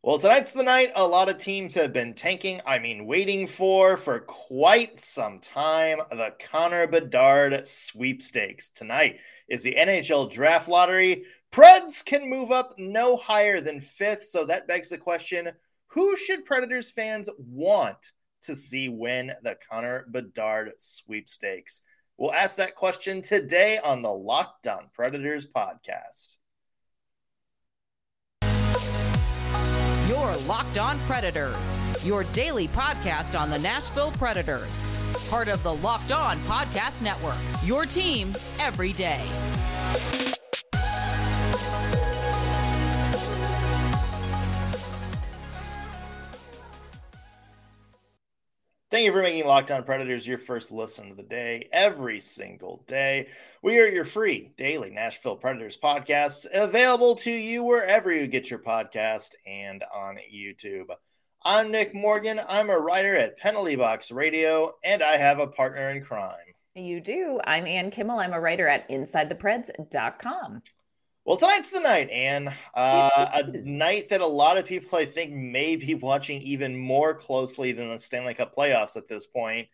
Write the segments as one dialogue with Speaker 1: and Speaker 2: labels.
Speaker 1: Well, tonight's the night a lot of teams have been tanking, I mean, waiting for for quite some time the Connor Bedard sweepstakes. Tonight is the NHL draft lottery. Preds can move up no higher than fifth. So that begs the question who should Predators fans want to see win the Connor Bedard sweepstakes? We'll ask that question today on the Locked On Predators podcast.
Speaker 2: Your Locked On Predators, your daily podcast on the Nashville Predators. Part of the Locked On Podcast Network, your team every day.
Speaker 1: Thank you for making Locked On Predators your first listen of the day every single day. We are your free daily Nashville Predators podcast, available to you wherever you get your podcast and on YouTube. I'm Nick Morgan. I'm a writer at Penalty Box Radio, and I have a partner in crime.
Speaker 3: You do. I'm Ann Kimmel. I'm a writer at InsideThePreds.com.
Speaker 1: Well, tonight's the night, Ann. Uh, a night that a lot of people, I think, may be watching even more closely than the Stanley Cup playoffs at this point.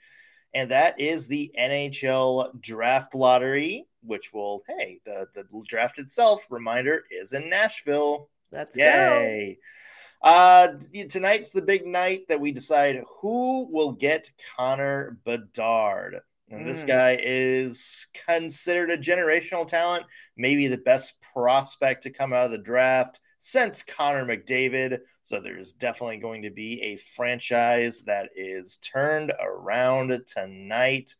Speaker 1: And that is the NHL draft lottery, which will, hey, the, the draft itself, reminder, is in Nashville.
Speaker 3: Let's
Speaker 1: Yay. go. Uh, tonight's the big night that we decide who will get Connor Bedard. And this mm. guy is considered a generational talent, maybe the best prospect to come out of the draft since Connor McDavid. So there's definitely going to be a franchise that is turned around tonight.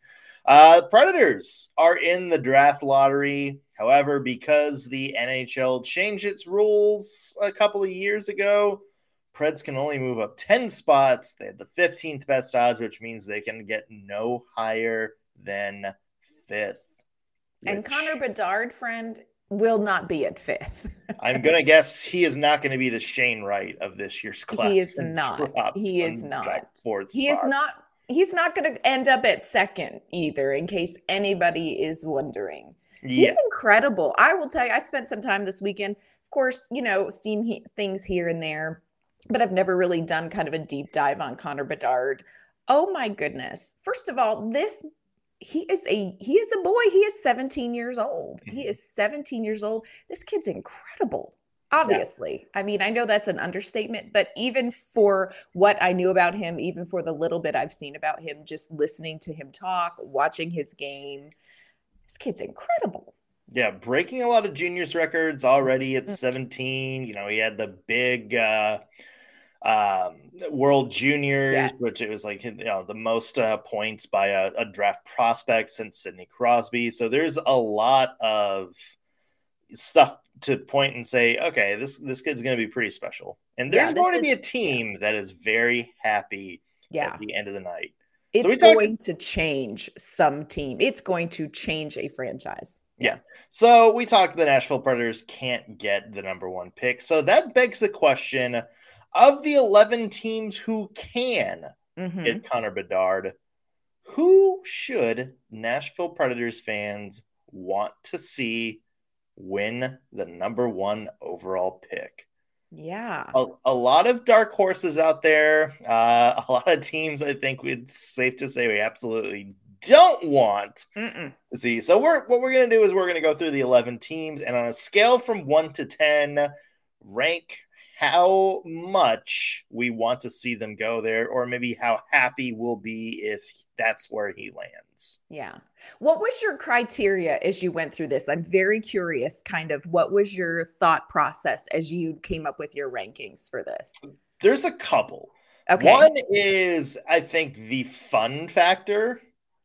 Speaker 1: Uh, Predators are in the draft lottery. However, because the NHL changed its rules a couple of years ago, Preds can only move up 10 spots. They have the 15th best odds, which means they can get no higher than fifth.
Speaker 3: And. Connor Bedard, friend, will not be at fifth.
Speaker 1: I'm gonna guess he is not going to be the Shane Wright of this year's class.
Speaker 3: He is not. He is not. He is not. He's not going to end up at second either. In case anybody is wondering, yeah. he's incredible. I will tell you. I spent some time this weekend. Of course, you know, seen he- things here and there, but I've never really done kind of a deep dive on Connor Bedard. Oh my goodness! First of all, this he is a he is a boy he is 17 years old mm-hmm. he is 17 years old this kid's incredible obviously yeah. i mean i know that's an understatement but even for what i knew about him even for the little bit i've seen about him just listening to him talk watching his game this kid's incredible
Speaker 1: yeah breaking a lot of juniors records already at mm-hmm. 17 you know he had the big uh um, World Juniors, yes. which it was like you know the most uh, points by a, a, draft prospect since Sidney Crosby. So there's a lot of stuff to point and say, okay, this this kid's going to be pretty special, and there's yeah, going to be a team that is very happy yeah. at the end of the night.
Speaker 3: It's so going talked- to change some team. It's going to change a franchise.
Speaker 1: Yeah. So we talked the Nashville Predators can't get the number one pick. So that begs the question of the 11 teams who can mm-hmm. get Connor Bedard, who should Nashville Predators fans want to see win the number one overall pick?
Speaker 3: Yeah.
Speaker 1: A, a lot of dark horses out there. Uh, a lot of teams, I think it's safe to say we absolutely don't want Mm-mm. to see. So we're what we're gonna do is we're gonna go through the 11 teams and on a scale from one to 10, rank how much we want to see them go there, or maybe how happy we'll be if that's where he lands.
Speaker 3: Yeah. What was your criteria as you went through this? I'm very curious, kind of what was your thought process as you came up with your rankings for this?
Speaker 1: There's a couple. Okay. One is, I think, the fun factor.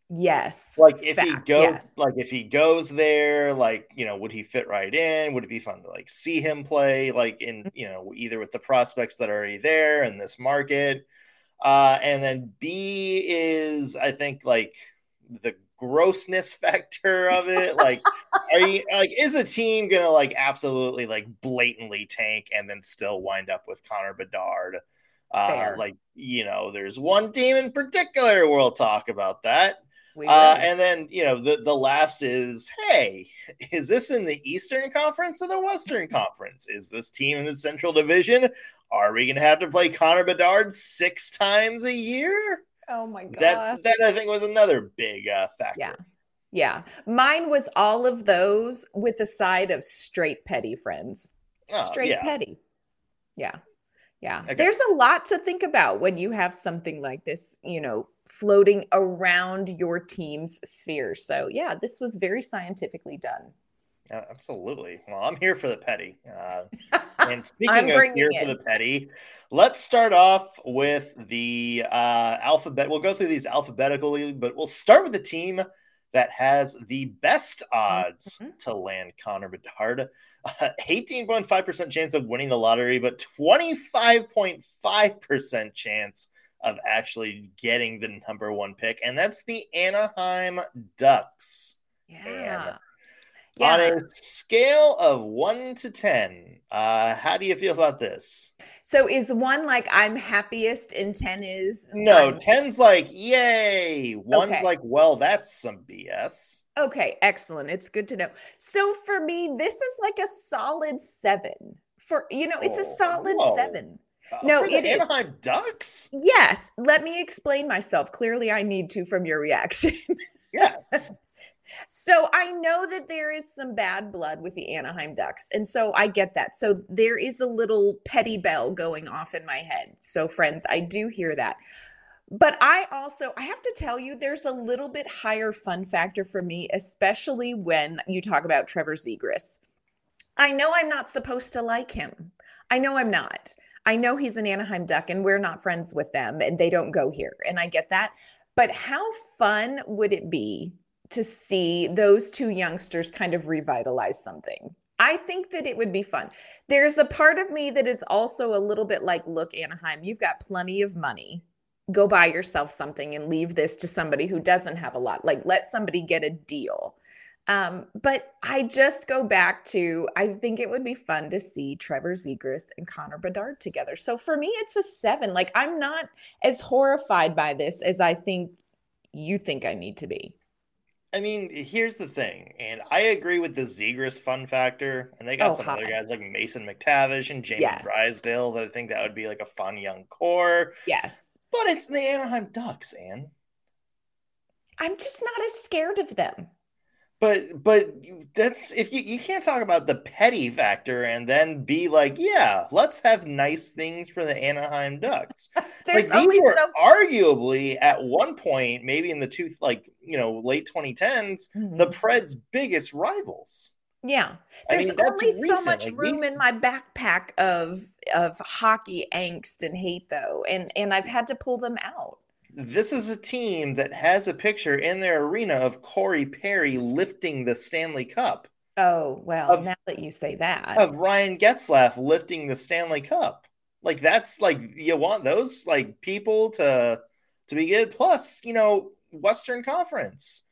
Speaker 3: Yes.
Speaker 1: Like if Fact, he goes yes. like if he goes there, like, you know, would he fit right in? Would it be fun to like see him play like in, mm-hmm. you know, either with the prospects that are already there in this market? Uh and then B is I think like the grossness factor of it. Like are you like is a team gonna like absolutely like blatantly tank and then still wind up with Connor Bedard? Uh, like you know, there's one team in particular we'll talk about that Uh, and then you know the the last is hey, is this in the Eastern Conference or the Western Conference? Is this team in the Central Division? Are we going to have to play Connor Bedard six times a year?
Speaker 3: Oh my god,
Speaker 1: that that I think was another big uh, factor.
Speaker 3: Yeah. Yeah. Mine was all of those with a side of straight petty friends. Oh, straight yeah. petty. Yeah. Yeah. Okay. There's a lot to think about when you have something like this, you know, floating around your team's sphere. So, yeah, this was very scientifically done.
Speaker 1: Uh, absolutely. Well, I'm here for the petty. Uh, and speaking of here it. for the petty, let's start off with the uh, alphabet. We'll go through these alphabetically, but we'll start with the team that has the best odds mm-hmm. to land Connor Bedard. Uh, 18.5% chance of winning the lottery, but 25.5% chance of actually getting the number one pick. And that's the Anaheim Ducks.
Speaker 3: Yeah.
Speaker 1: yeah. On a scale of one to 10, uh, how do you feel about this?
Speaker 3: So is one like I'm happiest and 10 is
Speaker 1: No, I'm... 10's like yay. One's okay. like, well, that's some BS.
Speaker 3: Okay, excellent. It's good to know. So for me, this is like a solid 7. For you know, it's a oh, solid whoa. 7.
Speaker 1: Uh, no, it is. Anaheim Ducks?
Speaker 3: Yes. Let me explain myself. Clearly I need to from your reaction.
Speaker 1: yes.
Speaker 3: So I know that there is some bad blood with the Anaheim Ducks. And so I get that. So there is a little petty bell going off in my head. So, friends, I do hear that. But I also, I have to tell you, there's a little bit higher fun factor for me, especially when you talk about Trevor Zegras. I know I'm not supposed to like him. I know I'm not. I know he's an Anaheim Duck and we're not friends with them and they don't go here. And I get that. But how fun would it be to see those two youngsters kind of revitalize something. I think that it would be fun. There's a part of me that is also a little bit like, look, Anaheim, you've got plenty of money. Go buy yourself something and leave this to somebody who doesn't have a lot. Like, let somebody get a deal. Um, but I just go back to I think it would be fun to see Trevor Zegras and Connor Bedard together. So for me, it's a seven. Like, I'm not as horrified by this as I think you think I need to be.
Speaker 1: I mean, here's the thing, and I agree with the Zegras fun factor, and they got oh, some hi. other guys like Mason McTavish and Jamie yes. Drysdale that I think that would be like a fun young core.
Speaker 3: Yes.
Speaker 1: But it's the Anaheim Ducks, Ann.
Speaker 3: I'm just not as scared of them.
Speaker 1: But but that's if you you can't talk about the petty factor and then be like, yeah, let's have nice things for the Anaheim Ducks. like these were so- arguably at one point, maybe in the two like you know late 2010s, mm-hmm. the Preds' biggest rivals.
Speaker 3: Yeah, there's I mean, only recent. so much like, room in my backpack of of hockey angst and hate, though, and and I've had to pull them out
Speaker 1: this is a team that has a picture in their arena of Corey Perry lifting the Stanley Cup.
Speaker 3: Oh, well, of, now that you say that.
Speaker 1: Of Ryan Getzlaf lifting the Stanley Cup. Like that's like you want those like people to to be good. Plus, you know, Western Conference.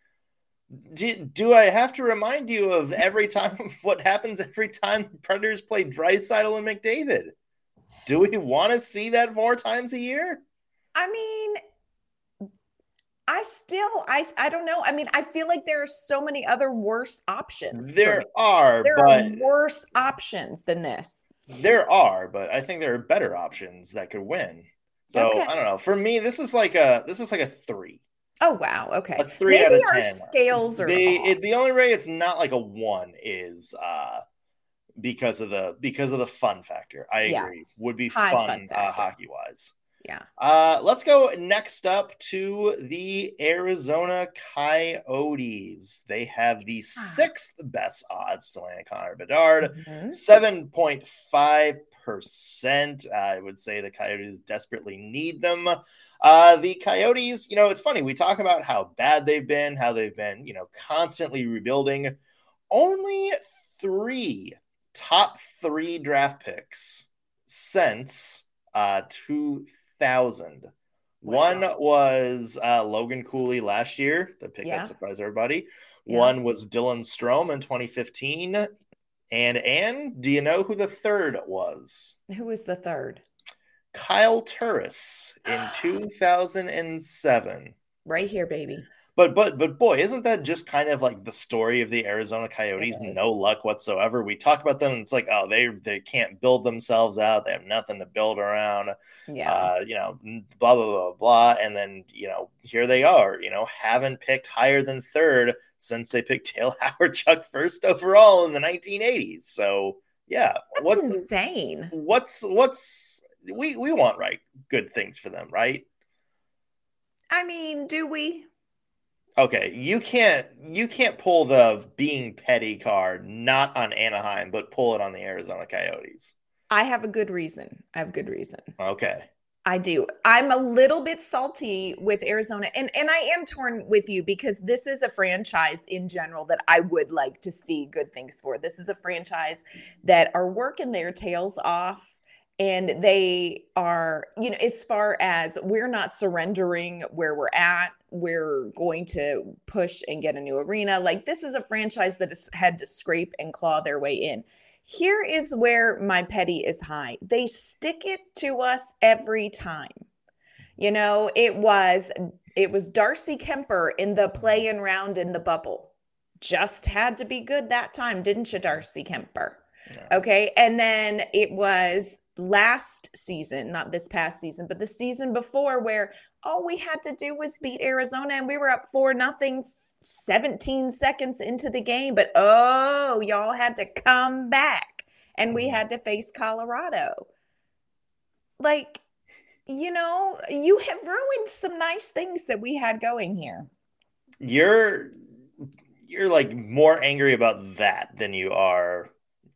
Speaker 1: Do, do I have to remind you of every time what happens every time Predators play Draisaitl and McDavid? Do we want to see that four times a year?
Speaker 3: I mean, I still, I, I don't know. I mean, I feel like there are so many other worse options.
Speaker 1: There are.
Speaker 3: There
Speaker 1: but...
Speaker 3: are worse options than this.
Speaker 1: There are, but I think there are better options that could win. So okay. I don't know. For me, this is like a this is like a three.
Speaker 3: Oh wow. Okay.
Speaker 1: A three Maybe out of our ten.
Speaker 3: scales are.
Speaker 1: The it, the only way it's not like a one is uh because of the because of the fun factor. I yeah. agree. Would be High fun, fun uh, hockey wise.
Speaker 3: Yeah.
Speaker 1: Uh, let's go next up to the Arizona Coyotes. They have the ah. sixth best odds to land Connor Bedard, mm-hmm. 7.5%. I would say the Coyotes desperately need them. Uh, the Coyotes, you know, it's funny. We talk about how bad they've been, how they've been, you know, constantly rebuilding. Only three top three draft picks since uh, 2000 thousand. Wow. One was uh, Logan Cooley last year, the pick yeah. that surprised everybody. Yeah. One was Dylan Strome in 2015. And Ann, do you know who the third was?
Speaker 3: Who was the third?
Speaker 1: Kyle Turris in 2007.
Speaker 3: Right here, baby.
Speaker 1: But but but boy, isn't that just kind of like the story of the Arizona Coyotes? No luck whatsoever. We talk about them, and it's like, oh, they they can't build themselves out. They have nothing to build around. Yeah, uh, you know, blah blah blah blah. And then you know, here they are. You know, haven't picked higher than third since they picked Dale Hawerchuk first overall in the 1980s. So yeah,
Speaker 3: That's what's insane?
Speaker 1: What's what's we we want right good things for them, right?
Speaker 3: I mean, do we?
Speaker 1: Okay, you can't you can't pull the being petty card not on Anaheim, but pull it on the Arizona Coyotes.
Speaker 3: I have a good reason. I have good reason.
Speaker 1: Okay.
Speaker 3: I do. I'm a little bit salty with Arizona and and I am torn with you because this is a franchise in general that I would like to see good things for. This is a franchise that are working their tails off and they are you know as far as we're not surrendering where we're at we're going to push and get a new arena. Like this is a franchise that has had to scrape and claw their way in. Here is where my petty is high. They stick it to us every time. You know it was it was Darcy Kuemper in the play and round in the bubble. Just had to be good that time didn't you Darcy Kuemper? Yeah. okay and then it was last season, not this past season, but the season before, where all we had to do was beat Arizona and we were up for nothing 17 seconds into the game. But oh, y'all had to come back and we mm-hmm. had to face Colorado. Like, you know, you have ruined some nice things that we had going here.
Speaker 1: You're you're like more angry about that than you are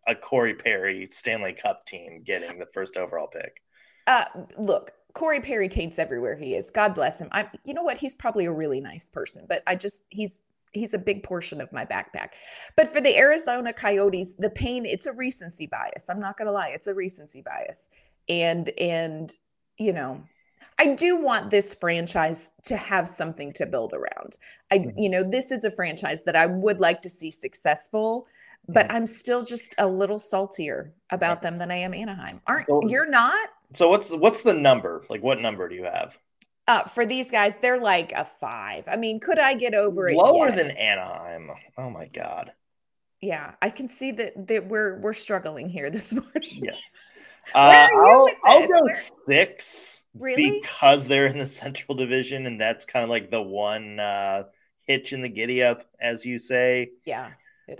Speaker 1: a Corey Perry Stanley Cup team getting the first overall pick?
Speaker 3: Uh, look, Corey Perry taints everywhere he is. God bless him. I, you know what? He's probably a really nice person, but I just he's he's a big portion of my backpack. But for the Arizona Coyotes, the pain it's a recency bias. I'm not gonna lie, it's a recency bias, and and you know. I do want this franchise to have something to build around. I, mm-hmm. you know, this is a franchise that I would like to see successful but. I'm still just a little saltier about right. them than I am Anaheim. Aren't so, you're not?
Speaker 1: So what's what's the number? Like what number do you have?
Speaker 3: Uh, for these guys, they're like a five. I mean, could I get over
Speaker 1: it? Lower yet? than Anaheim. Oh my god.
Speaker 3: Yeah, I can see that that we're we're struggling here this morning.
Speaker 1: Yeah. Uh, I'll, I'll go Where? six really? because they're in the Central Division, and that's kind of like the one uh, hitch in the giddy up, as you say.
Speaker 3: Yeah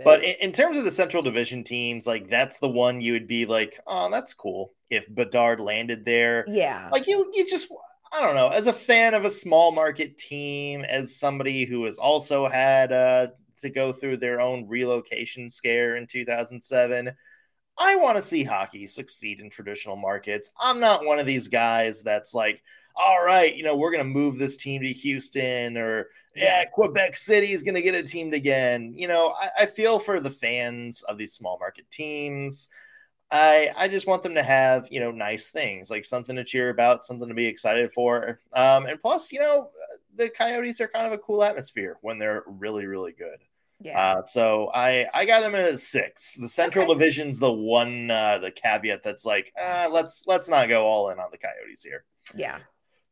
Speaker 1: but in, in, terms of the Central Division teams, like that's the one you would be like, oh, that's cool if Bedard landed there.
Speaker 3: Yeah,
Speaker 1: like you, you just, I don't know, as a fan of a small market team, as somebody who has also had uh, to go through their own relocation scare in 2007. I want to see hockey succeed in traditional markets. I'm not one of these guys that's like, all right, you know, we're going to move this team to Houston or yeah, Quebec City is going to get it teamed again. You know, I, I, feel for the fans of these small market teams. I I just want them to have you know nice things like something to cheer about, something to be excited for. Um, and plus, you know, the Coyotes are kind of a cool atmosphere when they're really really good. Yeah. Uh, so I I got them at six. The Central okay. Division's the one uh, the caveat that's like uh, let's let's not go all in on the Coyotes here.
Speaker 3: Yeah.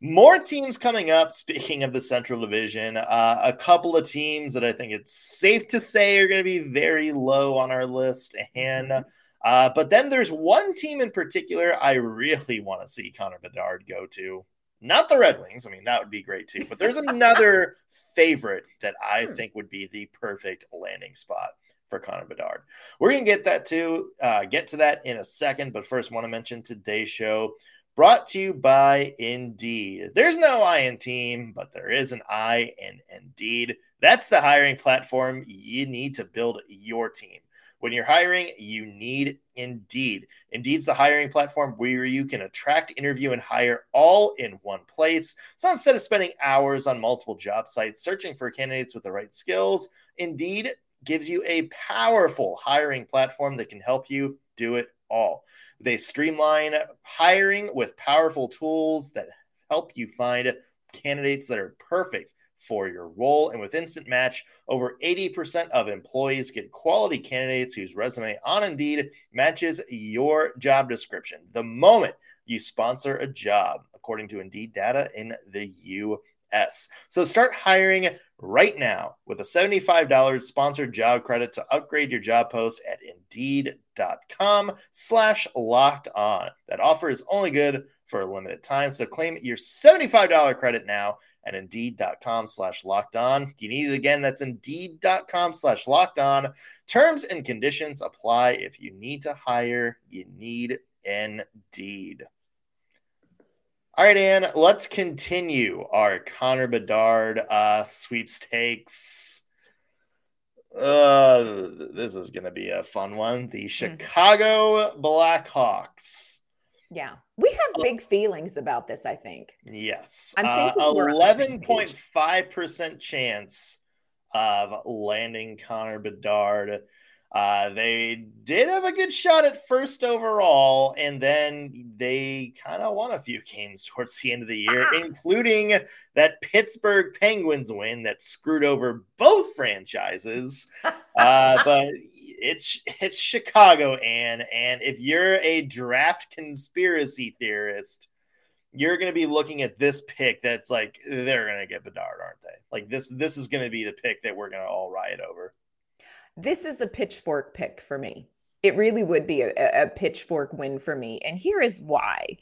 Speaker 1: More teams coming up. Speaking of the Central Division, uh, a couple of teams that I think it's safe to say are going to be very low on our list. And mm-hmm. uh, but then there's one team in particular I really want to see Connor Bedard go to. Not the Red Wings. I mean, that would be great too. But there's another favorite that I hmm. think would be the perfect landing spot for Connor Bedard. We're gonna get that to uh, get to that in a second. But first, want to mention today's show brought to you by Indeed. There's no I in team, but there is an I in Indeed. That's the hiring platform you need to build your team. When you're hiring, you need Indeed. Indeed's the hiring platform where you can attract, interview, and hire all in one place. So instead of spending hours on multiple job sites searching for candidates with the right skills, Indeed gives you a powerful hiring platform that can help you do it all. They streamline hiring with powerful tools that help you find candidates that are perfect for your role. And with Instant Match, over 80% of employees get quality candidates whose resume on Indeed matches your job description the moment you sponsor a job, according to Indeed data in the US. So start hiring right now with a $75 sponsored job credit to upgrade your job post at indeed.com slash locked on. That offer is only good for a limited time. So claim your $75 credit now at indeed.com slash locked on. You need it again. That's indeed.com slash locked on. Terms and conditions apply. If you need to hire, you need Indeed. All right, Ann, let's continue our Connor Bedard uh, sweepstakes. Uh, this is going to be a fun one. The hmm. Chicago Blackhawks.
Speaker 3: Yeah, we have big feelings about this. I think.
Speaker 1: Yes, uh, eleven point five percent chance of landing Connor Bedard. Uh, they did have a good shot at first overall, and then they kind of won a few games towards the end of the year, ah. including that Pittsburgh Penguins win that screwed over both franchises. uh, but it's it's Chicago, and and if you're a draft conspiracy theorist, you're going to be looking at this pick that's like they're going to get Bedard, aren't they? Like this this is going to be the pick that we're going to all riot over
Speaker 3: this is a pitchfork pick for me. It really would be a, a pitchfork win for me. And here is why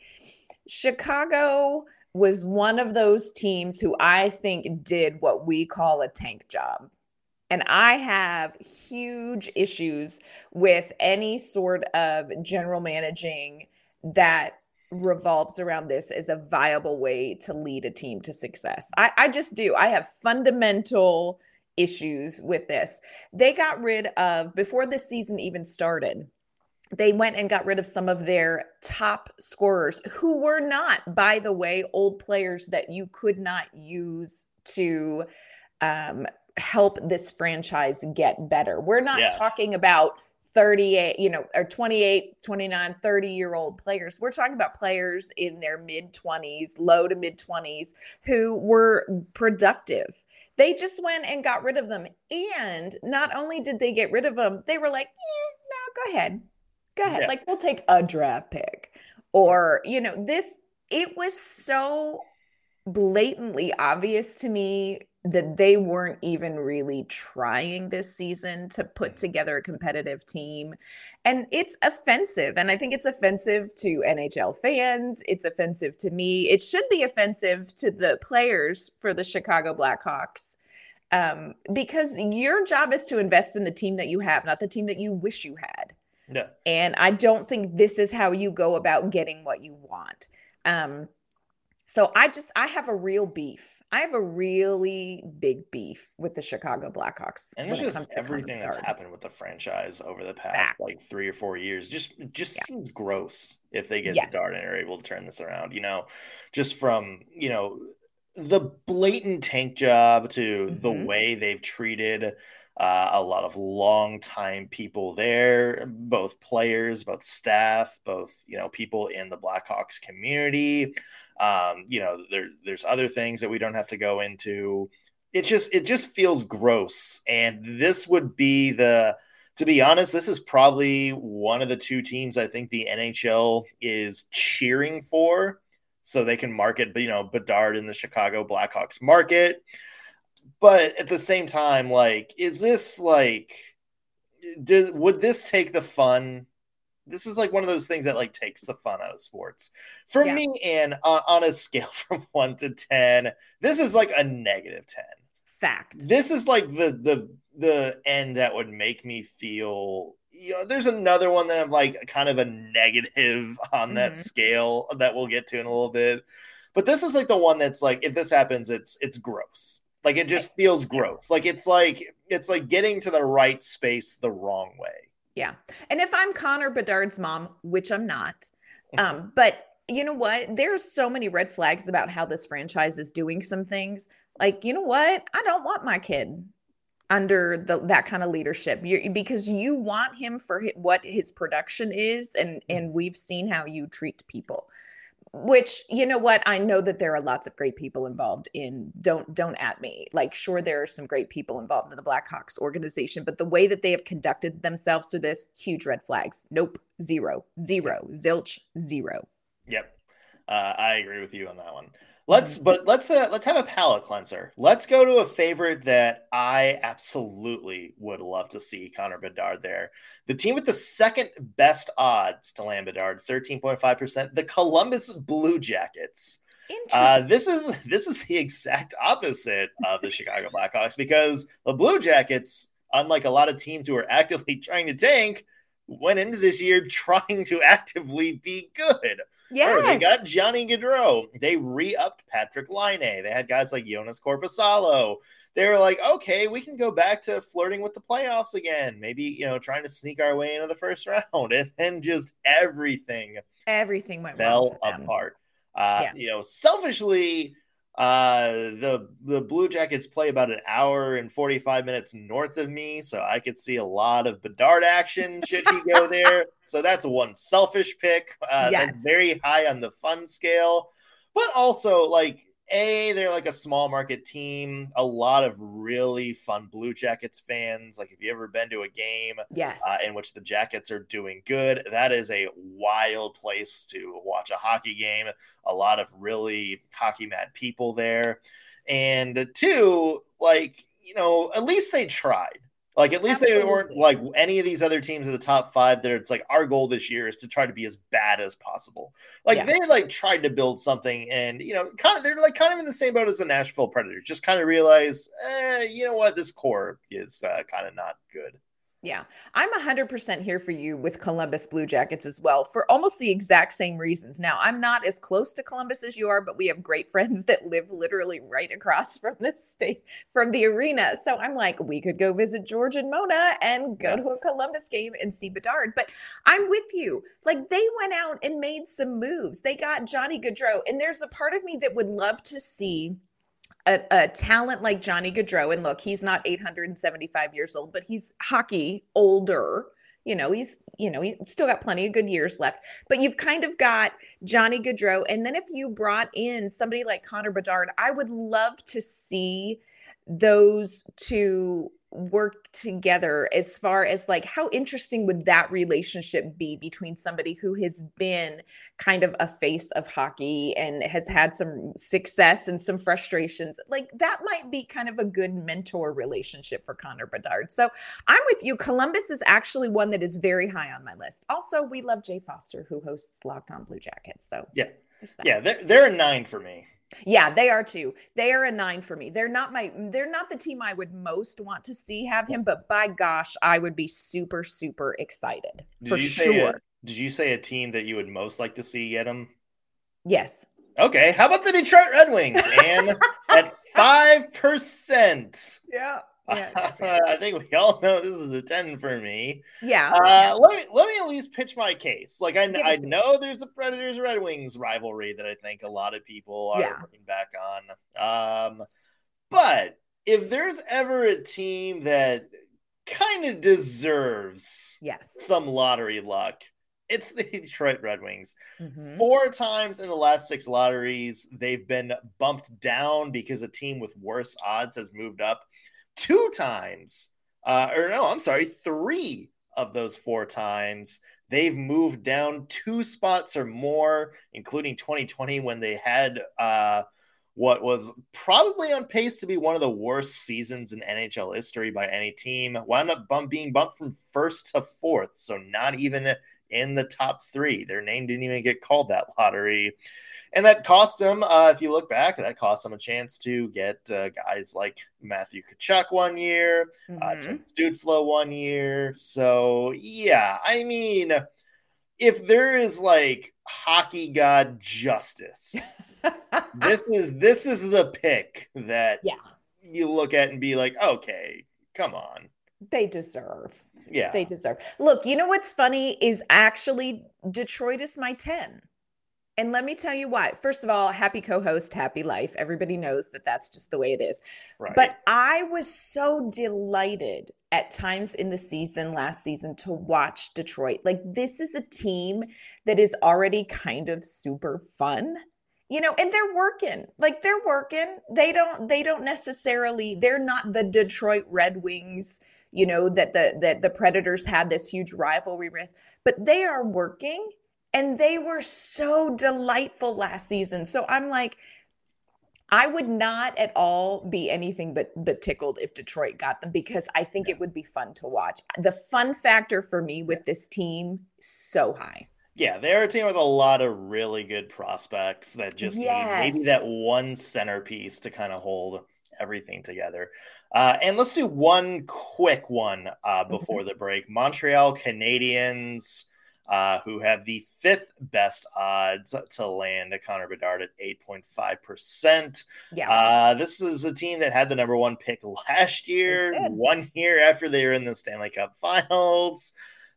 Speaker 3: Chicago was one of those teams who I think did what we call a tank job. And I have huge issues with any sort of general managing that revolves around this as a viable way to lead a team to success. I, I just do. I have fundamental issues with this. They got rid of, before the season even started, they went and got rid of some of their top scorers who were not, by the way, old players that you could not use to um, help this franchise get better. We're not yeah. talking about 38, you know, or 28, 29, 30 year old players. We're talking about players in their mid 20s, low to mid 20s who were productive they just went and got rid of them. And not only did they get rid of them, they were like, eh, no, go ahead. Go ahead. Yeah. Like, we'll take a draft pick. Or, you know, this, it was so blatantly obvious to me that they weren't even really trying this season to put together a competitive team. And it's offensive. And I think it's offensive to NHL fans. It's offensive to me. It should be offensive to the players for the Chicago Blackhawks. Um, because your job is to invest in the team that you have, not the team that you wish you had.
Speaker 1: Yeah.
Speaker 3: And I don't think this is how you go about getting what you want. Um, so I just I have a real beef I have a really big beef with the Chicago Blackhawks.
Speaker 1: And it's just everything that's happened with the franchise over the past Fact. like three or four years. Just just yeah. seems gross if they get yes. Bedard and are able to turn this around. You know, just from you know the blatant tank job to mm-hmm. the way they've treated uh, a lot of long-time people there, both players, both staff, both you know people in the Blackhawks community. Um, you know, there, there's other things that we don't have to go into. It just it just feels gross, and this would be the. To be honest, this is probably one of the two teams I think the NHL is cheering for, so they can market, you know, Bedard in the Chicago Blackhawks market. But at the same time, like, is this like, does would this take the fun this is like one of those things that like takes the fun out of sports. For yeah. me and on, on, a scale from 1 to 10 this is like a negative 10
Speaker 3: fact.
Speaker 1: This is like the the the end that would make me feel you know there's another one that i'm like kind of a negative on that mm-hmm. scale that we'll get to in a little bit. But this is like the one that's like if this happens it's it's gross. Like it just feels gross. Like it's like it's like getting to the right space the wrong way
Speaker 3: yeah. And if I'm Connor Bedard's mom, which I'm not, um, but you know what? There's so many red flags about how this franchise is doing some things. Like, you know what? I don't want my kid under the that kind of leadership you because you want him for what his production is and and we've seen how you treat people which you know what i know that there are lots of great people involved in don't don't at me. Like sure there are some great people involved in the blackhawks organization but the way that they have conducted themselves to this huge red flags. Nope. Zero. Zero. Zilch. Zero.
Speaker 1: Yep. Uh, i agree with you on that one Let's but let's uh, let's have a palate cleanser. Let's go to a favorite that I absolutely would love to see Connor Bedard there. The team with the second best odds to land Bedard, 13.5%, the Columbus Blue Jackets. Uh, this is this is the exact opposite of the Chicago Blackhawks because the Blue Jackets, unlike a lot of teams who are actively trying to tank, went into this year trying to actively be good.
Speaker 3: Yeah,
Speaker 1: they got Johnny Gaudreau. They re-upped Patrik Laine. They had guys like Jonas Korpisalo. They were like, okay, we can go back to flirting with the playoffs again. Maybe you know, trying to sneak our way into the first round, and then just everything,
Speaker 3: everything went
Speaker 1: fell apart. Uh, yeah. You know, selfishly, uh, the the Blue Jackets play about an hour and 45 minutes north of me, so I could see a lot of Bedard action should he go there. So that's one selfish pick. Uh, yes. That's very high on the fun scale, but also like a, they're like a small market team. A lot of really fun Blue Jackets fans. Like, if you ever been to a game,
Speaker 3: yes,
Speaker 1: uh, in which the Jackets are doing good, that is a wild place to watch a hockey game. A lot of really hockey mad people there, and two, like you know, at least they tried. Like at least Absolutely. they weren't like any of these other teams in the top five. That it's like our goal this year is to try to be as bad as possible. Like yeah. they like tried to build something, and you know, kind of they're like kind of in the same boat as the Nashville Predators. Just kind of realize, eh, you know what, this core is uh, kind of not good.
Speaker 3: Yeah, I'm 100% here for you with Columbus Blue Jackets as well for almost the exact same reasons. Now, I'm not as close to Columbus as you are, but we have great friends that live literally right across from the state, from the arena. So I'm like, we could go visit George and Mona and go to a Columbus game and see Bedard. But I'm with you. Like, they went out and made some moves. They got Johnny Gaudreau, and there's a part of me that would love to see a, a, talent like Johnny Gaudreau, and look, he's not 875 years old, but he's hockey older. You know, he's you know he's still got plenty of good years left. But you've kind of got Johnny Gaudreau, and then if you brought in somebody like Connor Bedard, I would love to see those two work together as far as like how interesting would that relationship be between somebody who has been kind of a face of hockey and has had some success and some frustrations like that might be kind of a good mentor relationship for Connor Bedard. So I'm with you Columbus is actually one that is very high on my list. Also we love Jay Foster who hosts Locked On Blue Jackets. So
Speaker 1: Yeah. Yeah, they're, they're a 9 for me.
Speaker 3: Yeah, they are too. They are a nine for me. They're not my mm, they're not the team I would most want to see have him, but by gosh, I would be super, super excited did for sure.
Speaker 1: A, did you say a team that you would most like to see get him?
Speaker 3: Yes.
Speaker 1: Okay. How about the Detroit Red Wings? And at five percent.
Speaker 3: Yeah.
Speaker 1: I think we all know this is a 10 for me.
Speaker 3: Yeah.
Speaker 1: Uh, let me let me at least pitch my case. Like I, I know me. there's a Predators Red Wings rivalry that I think a lot of people are yeah. looking back on. Um, but if there's ever a team that kind of deserves
Speaker 3: yes
Speaker 1: some lottery luck, it's the Detroit Red Wings. Mm-hmm. Four times in the last six lotteries, they've been bumped down because a team with worse odds has moved up two times, uh, or no, I'm sorry, three of those four times. They've moved down two spots or more, including 2020 when they had uh, what was probably on pace to be one of the worst seasons in NHL history by any team. Wound up bump, being bumped from first to fourth, so not even in the top three. Their name didn't even get called that lottery. And that cost them, uh, if you look back, that cost them a chance to get uh, guys like Matthew Tkachuk one year, uh, mm-hmm. uh, Tim one year. So, yeah, I mean, if there is like hockey god justice, this is this is the pick that
Speaker 3: yeah.
Speaker 1: you look at and be like, okay, come on.
Speaker 3: They deserve.
Speaker 1: Yeah.
Speaker 3: They deserve. Look, you know what's funny is actually Detroit is my 10. And let me tell you why. First of all, happy co host, happy life. Everybody knows that that's just the way it is. Right. But I was so delighted at times in the season, last season, to watch Detroit. Like, this is a team that is already kind of super fun you know and they're working like they're working they don't they don't necessarily they're not the detroit red wings you know that the that the predators had this huge rivalry with but they are working and they were so delightful last season so i'm like I would not at all be anything but but tickled if Detroit got them because I think yeah. it would be fun to watch. The fun factor for me with this team so high.
Speaker 1: Yeah, they're a team with a lot of really good prospects that just yes. need maybe that one centerpiece to kind of hold everything together. Uh, and let's do one quick one uh, mm-hmm. before the break. Montreal Canadiens uh, who have the fifth best odds to land a Connor Bedard at 8.5%. Yeah. Uh, this is a team that had the number one pick last year, one year after they were in the Stanley Cup finals.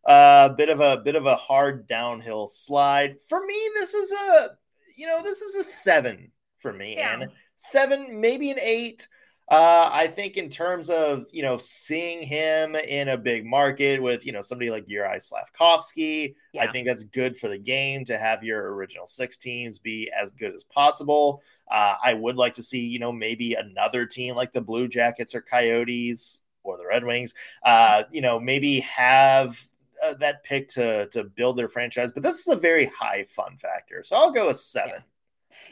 Speaker 1: A uh, bit of a bit of a hard downhill slide. For me, this is a you know, this is a seven for me. Yeah. And seven, maybe an eight. Uh, I think in terms of you know seeing him in a big market with you know somebody like Juraj Slafkovsky, yeah. I think that's good for the game to have your original six teams be as good as possible. Uh, I would like to see you know maybe another team like the Blue Jackets or Coyotes or the Red Wings, uh, you know maybe have uh, that pick to to build their franchise. But this is a very high fun factor, so I'll go with seven.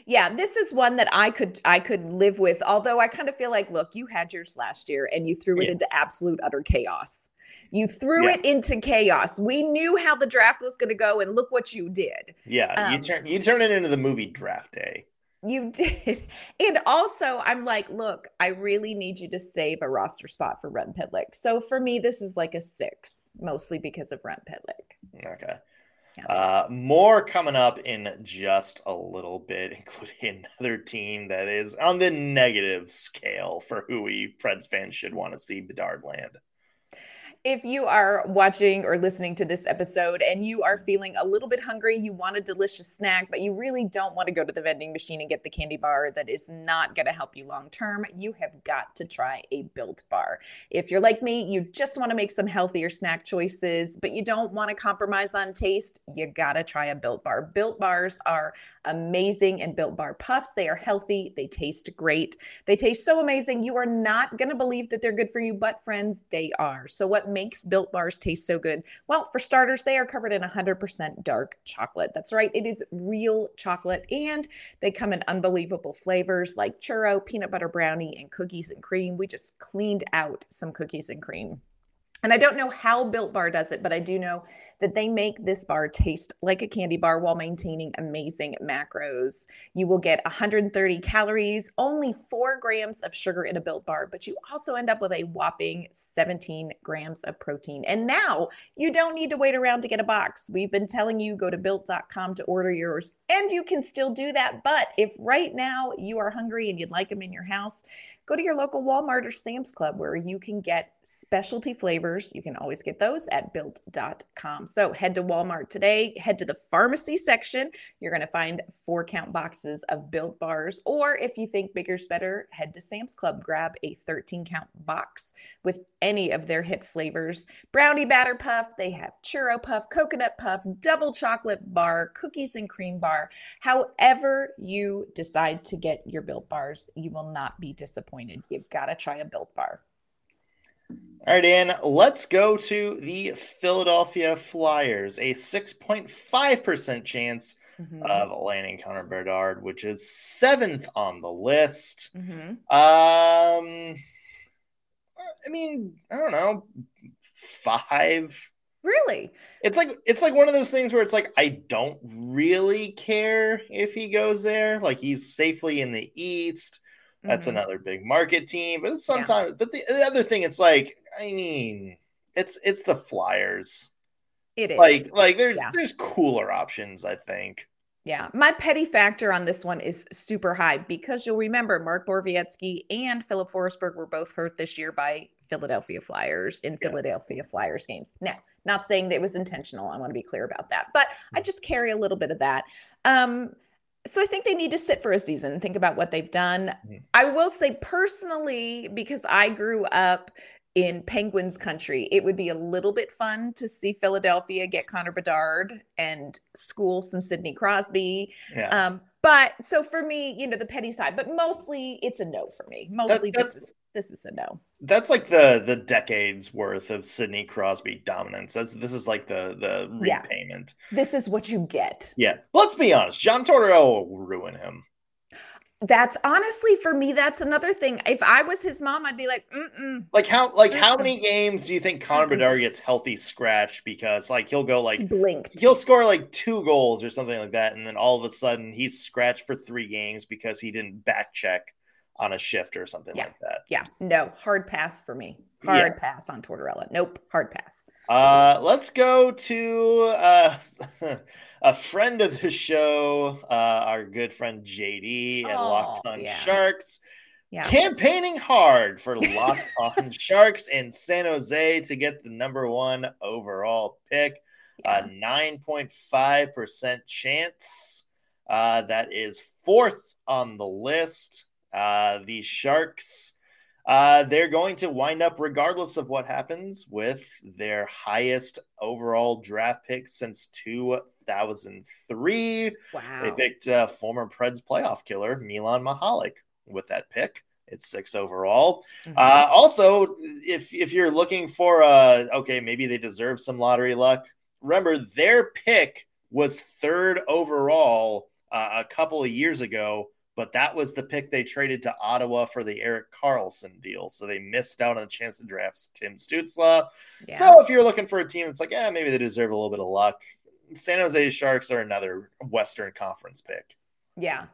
Speaker 3: Yeah this is one that i could i could live with although i kind of feel like look you had yours last year and you threw it yeah. into absolute utter chaos you threw yeah. it into chaos we knew how the draft was going to go and look what you did
Speaker 1: yeah um, you turn you turn it into the movie draft day
Speaker 3: you did. And also, I'm like, look, I really need you to save a roster spot for Rem Pitlick. So for me, this is like a six, mostly because of Rem Pitlick.
Speaker 1: Okay. Uh, more coming up in just a little bit, including another team that is on the negative scale for who we Preds fans should want to see Bedard land
Speaker 3: if you are watching or listening to this episode and you are feeling a little bit hungry, you want a delicious snack, but you really don't want to go to the vending machine and get the candy bar that is not going to help you long term, you have got to try a built bar. If you're like me, you just want to make some healthier snack choices, but you don't want to compromise on taste, you got to try a built bar. Built bars are amazing and built bar puffs. They are healthy, they taste great. They taste so amazing. You are not going to believe that they're good for you, but friends, they are. So, what makes built bars taste so good? Well, for starters, they are covered in 100% dark chocolate. That's right, it is real chocolate, and they come in unbelievable flavors like churro, peanut butter brownie, and cookies and cream. We just cleaned out some cookies and cream. And I don't know how Built Bar does it, but I do know that they make this bar taste like a candy bar while maintaining amazing macros. You will get 130 calories, only four grams of sugar in a Built Bar, but you also end up with a whopping 17 grams of protein. And now you don't need to wait around to get a box. We've been telling you go to built.com to order yours, and you can still do that. But if right now you are hungry and you'd like them in your house, go to your local Walmart or Sam's Club where you can get specialty flavors. You can always get those at built.com. So head to Walmart today, head to the pharmacy section. You're going to find four count boxes of built bars. Or if you think bigger's better, head to Sam's Club, grab a 13 count box with any of their hit flavors brownie batter puff, they have churro puff, coconut puff, double chocolate bar, cookies and cream bar. However, you decide to get your built bars, you will not be disappointed. You've got to try a built bar.
Speaker 1: All right, Ann, let's go to the Philadelphia Flyers. A 6.5% chance mm-hmm. of landing Connor Bedard, which is seventh on the list. Mm-hmm. Um, I mean, I don't know, five.
Speaker 3: Really?
Speaker 1: It's like it's like one of those things where it's like I don't really care if he goes there. Like he's safely in the East. That's mm-hmm. another big market team. But sometimes, yeah. but the, the, other thing, it's like, I mean, it's it's the Flyers.
Speaker 3: It is
Speaker 1: like like there's yeah. there's cooler options. I think.
Speaker 3: Yeah, my petty factor on this one is super high because you'll remember Mark Borowiecki and Filip Forsberg were both hurt this year by Philadelphia Flyers in yeah. Philadelphia Flyers games. Now, not saying that it was intentional. I want to be clear about that, but I mm. just carry a little bit of that. Um, so I think they need to sit for a season and think about what they've done. Mm-hmm. I will say personally, because I grew up in Penguins country, it would be a little bit fun to see Philadelphia get Connor Bedard and school some Sidney Crosby. Yeah. Um, but so for me, you know, the petty side, but mostly it's a no for me. Mostly that, this is this is a no.
Speaker 1: That's like the the decades worth of Sidney Crosby dominance. That's this is like the the repayment.
Speaker 3: Yeah. This is what you get.
Speaker 1: Yeah. Let's be honest. John Tortorella will ruin him.
Speaker 3: That's honestly for me. That's another thing. If I was his mom, I'd be like, Mm-mm.
Speaker 1: like how like how many games do you think Connor Bedard gets healthy scratch because like he'll go like
Speaker 3: blinked,
Speaker 1: he'll score like two goals or something like that, and then all of a sudden he's scratched for three games because he didn't back check on a shift or something
Speaker 3: yeah.
Speaker 1: like that.
Speaker 3: Yeah, no hard pass for me. Hard yeah. pass on Tortorella. Nope, hard pass.
Speaker 1: Uh, let's go to uh. a friend of the show, uh, our good friend JD and oh, Locked On yeah. Sharks. Yeah. Campaigning hard for Locked On Sharks in San Jose to get the number one overall pick. A 9.5% chance. Uh, that is fourth on the list. Uh, the Sharks, uh, they're going to wind up, regardless of what happens, with their highest overall draft pick since 2003. Wow. They picked uh, former Preds playoff killer Milan Michalek with that pick. It's six overall. Mm-hmm. Uh, also, if if you're looking for a okay, maybe they deserve some lottery luck. Remember, their pick was third overall uh, a couple of years ago, but that was the pick they traded to Ottawa for the Erik Karlsson deal. So they missed out on a chance to draft Tim Stützle. Yeah. So if you're looking for a team, it's like, yeah, maybe they deserve a little bit of luck. San Jose Sharks are another Western Conference pick.
Speaker 3: Yeah.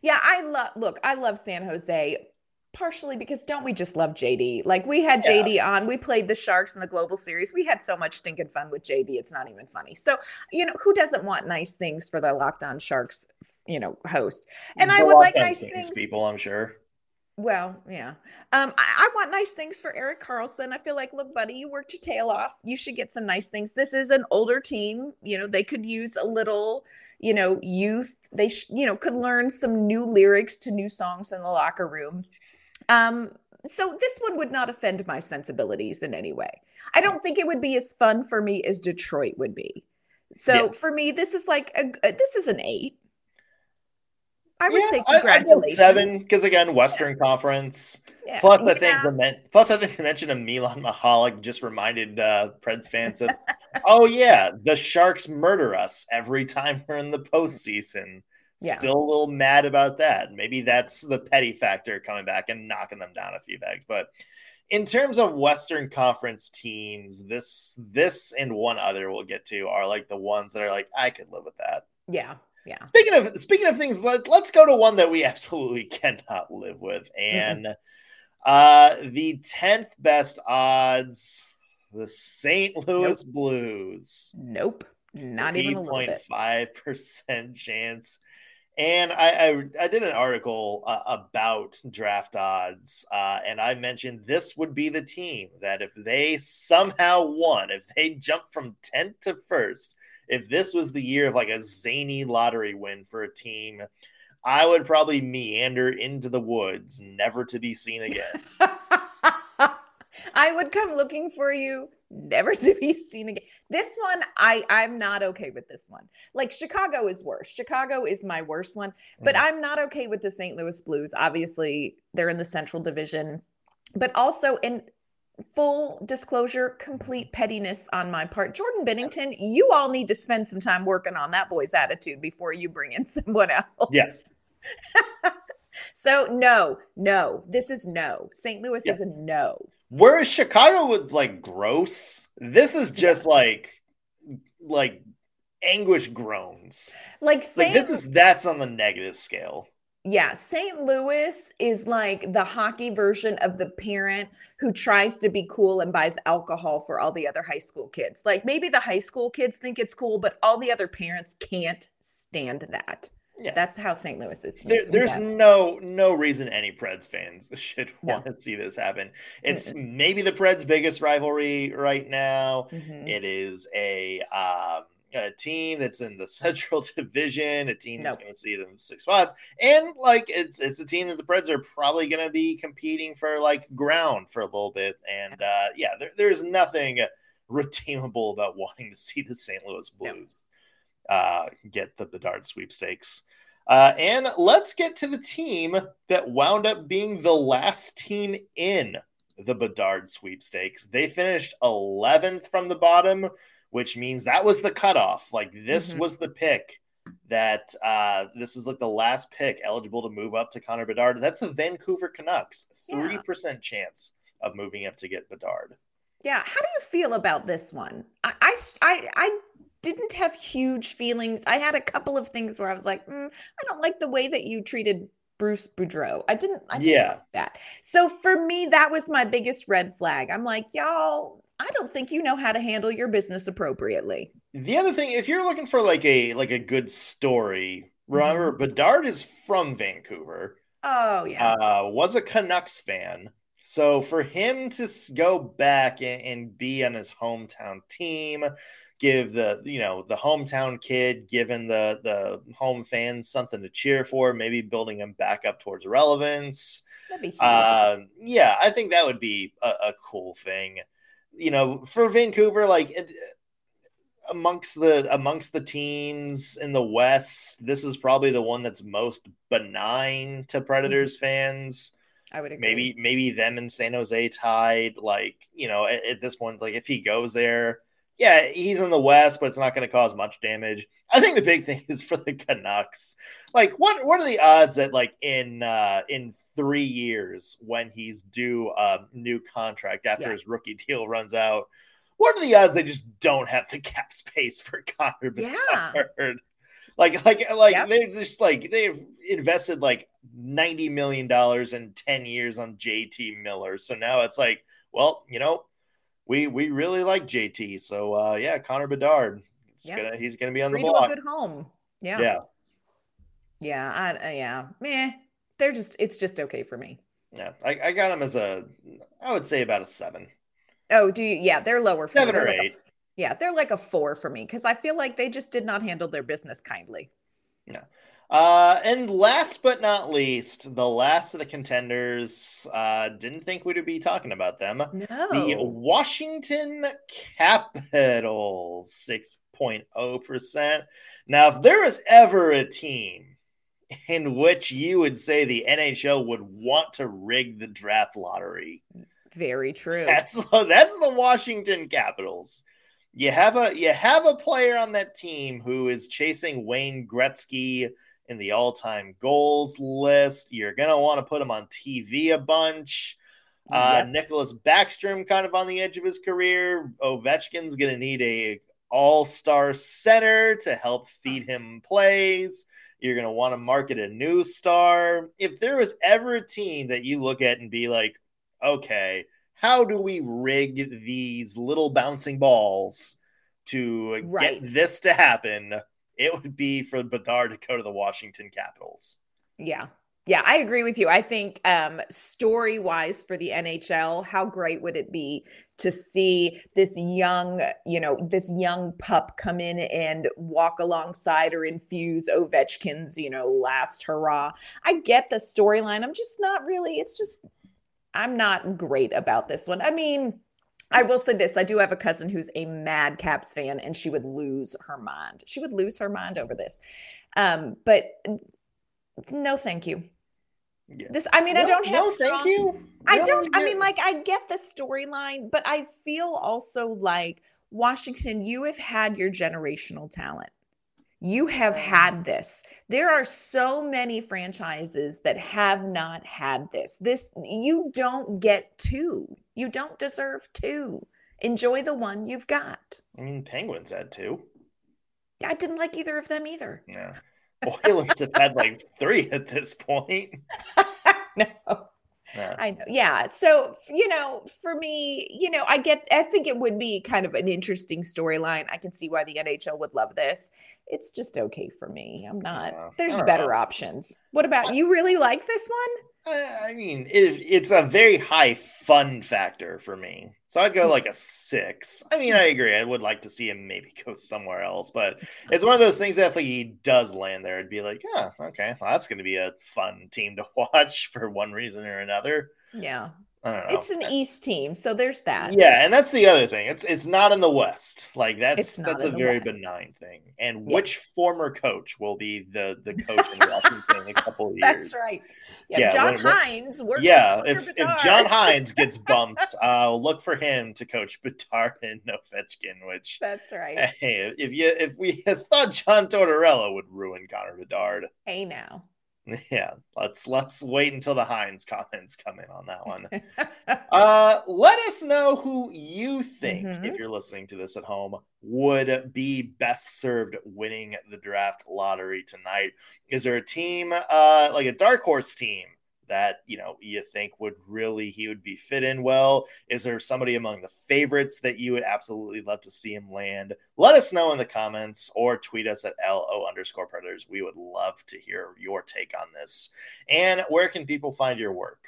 Speaker 3: Yeah, I love look, I love San Jose partially because don't we just love JD? Like we had yeah. JD on, we played the Sharks in the Global Series. We had so much stinking fun with JD. It's not even funny. So, you know, who doesn't want nice things for the Locked On Sharks, you know, host? And I would like nice things,
Speaker 1: people, I'm sure.
Speaker 3: Well, yeah. Um, I, I, want nice things for Erik Karlsson. I feel like, look, buddy, you worked your tail off. You should get some nice things. This is an older team. You know, they could use a little, you know, youth. They, sh- you know, could learn some new lyrics to new songs in the locker room. Um, so this one would not offend my sensibilities in any way. I don't think it would be as fun for me as Detroit would be. So yeah. for me, this is like a, a this is an eight. I would yeah, say congratulations.
Speaker 1: I, seven because again, Western yeah. Conference. Plus, I think the plus I think the mention of Milan Michalek just reminded uh, Preds fans of, oh yeah, the Sharks murder us every time we're in the postseason. Yeah. Still a little mad about that. Maybe that's the petty factor coming back and knocking them down a few bags. But in terms of Western Conference teams, this this and one other we'll get to are like the ones that are like I could live with that.
Speaker 3: Yeah. Yeah.
Speaker 1: Speaking of speaking of things, let, let's go to one that we absolutely cannot live with. And uh the 10th best odds, the St. Louis
Speaker 3: nope.
Speaker 1: Blues.
Speaker 3: Nope. Not even a little bit.
Speaker 1: 5% chance. And I, I, I did an article uh, about draft odds, uh, and I mentioned this would be the team that if they somehow won, if they jumped from 10th to first, if this was the year of like a zany lottery win for a team, I would probably meander into the woods, never to be seen again.
Speaker 3: I would come looking for you, never to be seen again. This one, I I'm not okay with this one. Like Chicago is worse. Chicago is my worst one, but mm. I'm not okay with the St. Louis Blues. Obviously, they're in the Central Division, but also in full disclosure, complete pettiness on my part. Jordan Binnington, you all need to spend some time working on that boy's attitude before you bring in someone else.
Speaker 1: Yes.
Speaker 3: so no, no, this is no. St. Louis yeah. is a no.
Speaker 1: Whereas Chicago was like gross, this is just like like anguish groans.
Speaker 3: Like,
Speaker 1: Saint, like this is that's on the negative scale.
Speaker 3: Yeah, St. Louis is like the hockey version of the parent who tries to be cool and buys alcohol for all the other high school kids. Like maybe the high school kids think it's cool, but all the other parents can't stand that. Yeah. That's how St. Louis is.
Speaker 1: There, there's yeah. no no reason any Preds fans should no. want to see this happen. It's mm-hmm. maybe the Preds' biggest rivalry right now. Mm-hmm. It is a um, a team that's in the Central Division, a team that's nope. going to see them six spots, and like it's it's a team that the Preds are probably going to be competing for like ground for a little bit. And uh, yeah, there, there's nothing redeemable about wanting to see the St. Louis Blues. Uh, get the Bedard sweepstakes. Uh, and let's get to the team that wound up being the last team in the Bedard sweepstakes. They finished 11th from the bottom which means that was the cutoff. Like this mm-hmm. was the pick that uh, this is like the last pick eligible to move up to Connor Bedard. That's the Vancouver Canucks. Three yeah. percent chance of moving up to get Bedard.
Speaker 3: Yeah. How do you feel about this one? I, I, I, I didn't have huge feelings. I had a couple of things where I was like, mm, I don't like the way that you treated Bruce Boudreau. I didn't, I didn't yeah. like that. So for me, that was my biggest red flag. I'm like, y'all, I don't think you know how to handle your business appropriately.
Speaker 1: The other thing, if you're looking for like a like a good story, remember mm-hmm. Bedard is from Vancouver.
Speaker 3: Oh yeah,
Speaker 1: uh, was a Canucks fan. So for him to go back and, and be on his hometown team, give the you know the hometown kid, giving the the home fans something to cheer for, maybe building him back up towards relevance. Uh, yeah, I think that would be a, a cool thing. You know, for Vancouver, like. It, amongst the amongst the teams in the West, this is probably the one that's most benign to Predators mm-hmm. fans.
Speaker 3: I would agree.
Speaker 1: Maybe maybe them and San Jose tied. Like you know, at, at this point, like if he goes there, yeah, he's in the West, but it's not going to cause much damage. I think the big thing is for the Canucks. Like, what what are the odds that like in uh, in three years when he's due a new contract after yeah. his rookie deal runs out? What are the odds they just don't have the cap space for Connor Bedard? Yeah. Like, like, like yep. they're just like they've invested like ninety million dollars in ten years on JT Miller. So now it's like, well, you know, we we really like JT. So uh, yeah, Connor Bedard. It's yep. gonna he's gonna be on Free the block.
Speaker 3: good home. Yeah.
Speaker 1: Yeah.
Speaker 3: Yeah. I, uh, yeah. Meh. They're just. It's just okay for me.
Speaker 1: Yeah. I, I got him as a. I would say about a seven.
Speaker 3: Oh, do you? Yeah, they're lower.
Speaker 1: Seven or eight.
Speaker 3: yeah, they're like a four for me because I feel like they just did not handle their business kindly.
Speaker 1: Yeah. Uh, and last but not least, the last of the contenders, uh, didn't think we'd be talking about them.
Speaker 3: No.
Speaker 1: The Washington Capitals, 6.0%. Now, if there was ever a team in which you would say the NHL would want to rig the draft lottery,
Speaker 3: very true.
Speaker 1: That's that's the Washington Capitals. You have a you have a player on that team who is chasing Wayne Gretzky in the all-time goals list. You're gonna want to put him on TV a bunch. Uh, yep. Nicklas Backstrom kind of on the edge of his career. Ovechkin's gonna need a all-star center to help feed him plays. You're gonna want to market a new star. If there was ever a team that you look at and be like, okay, how do we rig these little bouncing balls to right. get this to happen? It would be for Bedard to go to the Washington Capitals.
Speaker 3: Yeah. Yeah, I agree with you. I think um, story wise for the NHL, how great would it be to see this young, you know, this young pup come in and walk alongside or infuse Ovechkin's, you know, last hurrah? I get the storyline. I'm just not really, it's just I'm not great about this one. I mean, I will say this I do have a cousin who's a mad Caps fan, and she would lose her mind. She would lose her mind over this. Um, but no, thank you. Yeah. This, I mean, no, I don't have.
Speaker 1: No, strong, thank you.
Speaker 3: I no, don't. I mean, like, I get the storyline, but I feel also like Washington, you have had your generational talent. You have had this. There are so many franchises that have not had this. This you don't get two. You don't deserve two. Enjoy the one you've got.
Speaker 1: I mean, Penguins had two.
Speaker 3: Yeah, I didn't like either of them either.
Speaker 1: Yeah. Oilers have had like three at this point.
Speaker 3: no. Yeah. I know. Yeah. So, you know, for me, you know, I get, I think it would be kind of an interesting storyline. I can see why the NHL would love this. It's just okay for me. I'm not, there's better know. options. What about you? Really like this one?
Speaker 1: I mean, it, it's a very high fun factor for me. So I'd go hmm. like a six. I mean, hmm. I agree. I would like to see him maybe go somewhere else, but it's one of those things that if he does land there, it'd be like, yeah, okay, well, that's going to be a fun team to watch for one reason or another.
Speaker 3: Yeah. It's an East team, so there's that.
Speaker 1: Yeah, and that's the other thing. It's it's not in the West. Like that's that's a very West. benign thing. And yeah. which former coach will be the the coach in Washington in a couple of years?
Speaker 3: That's right. Yeah, yeah John Hynes.
Speaker 1: Yeah, if, if John Hynes gets bumped, uh, look for him to coach Bedard and Ovechkin. Which
Speaker 3: that's right.
Speaker 1: Hey, if you if we thought John Tortorella would ruin Connor Bedard,
Speaker 3: hey now.
Speaker 1: Yeah, let's let's wait until the Hynes comments come in on that one. uh, let us know who you think, mm-hmm. if you're listening to this at home, would be best served winning the draft lottery tonight. Is there a team, uh, like a dark horse team, that you know you think would really he would be fit in well? Is there somebody among the favorites that you would absolutely love to see him land? Let us know in the comments or tweet us at lo underscore predators. We would love to hear your take on this. And where can people find your work?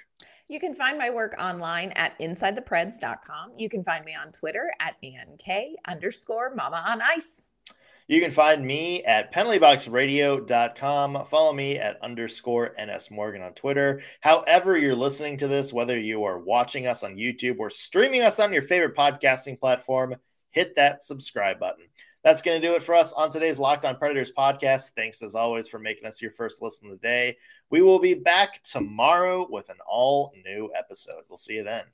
Speaker 3: You can find my work online at insidethepreds.com. You can find me on Twitter at ANK underscore mama on ice.
Speaker 1: You can find me at penaltyboxradio.com. Follow me at underscore NS Morgan on Twitter. However, you're listening to this, whether you are watching us on YouTube or streaming us on your favorite podcasting platform, hit that subscribe button. That's going to do it for us on today's Locked On Predators podcast. Thanks as always for making us your first listen of the day. We will be back tomorrow with an all new episode. We'll see you then.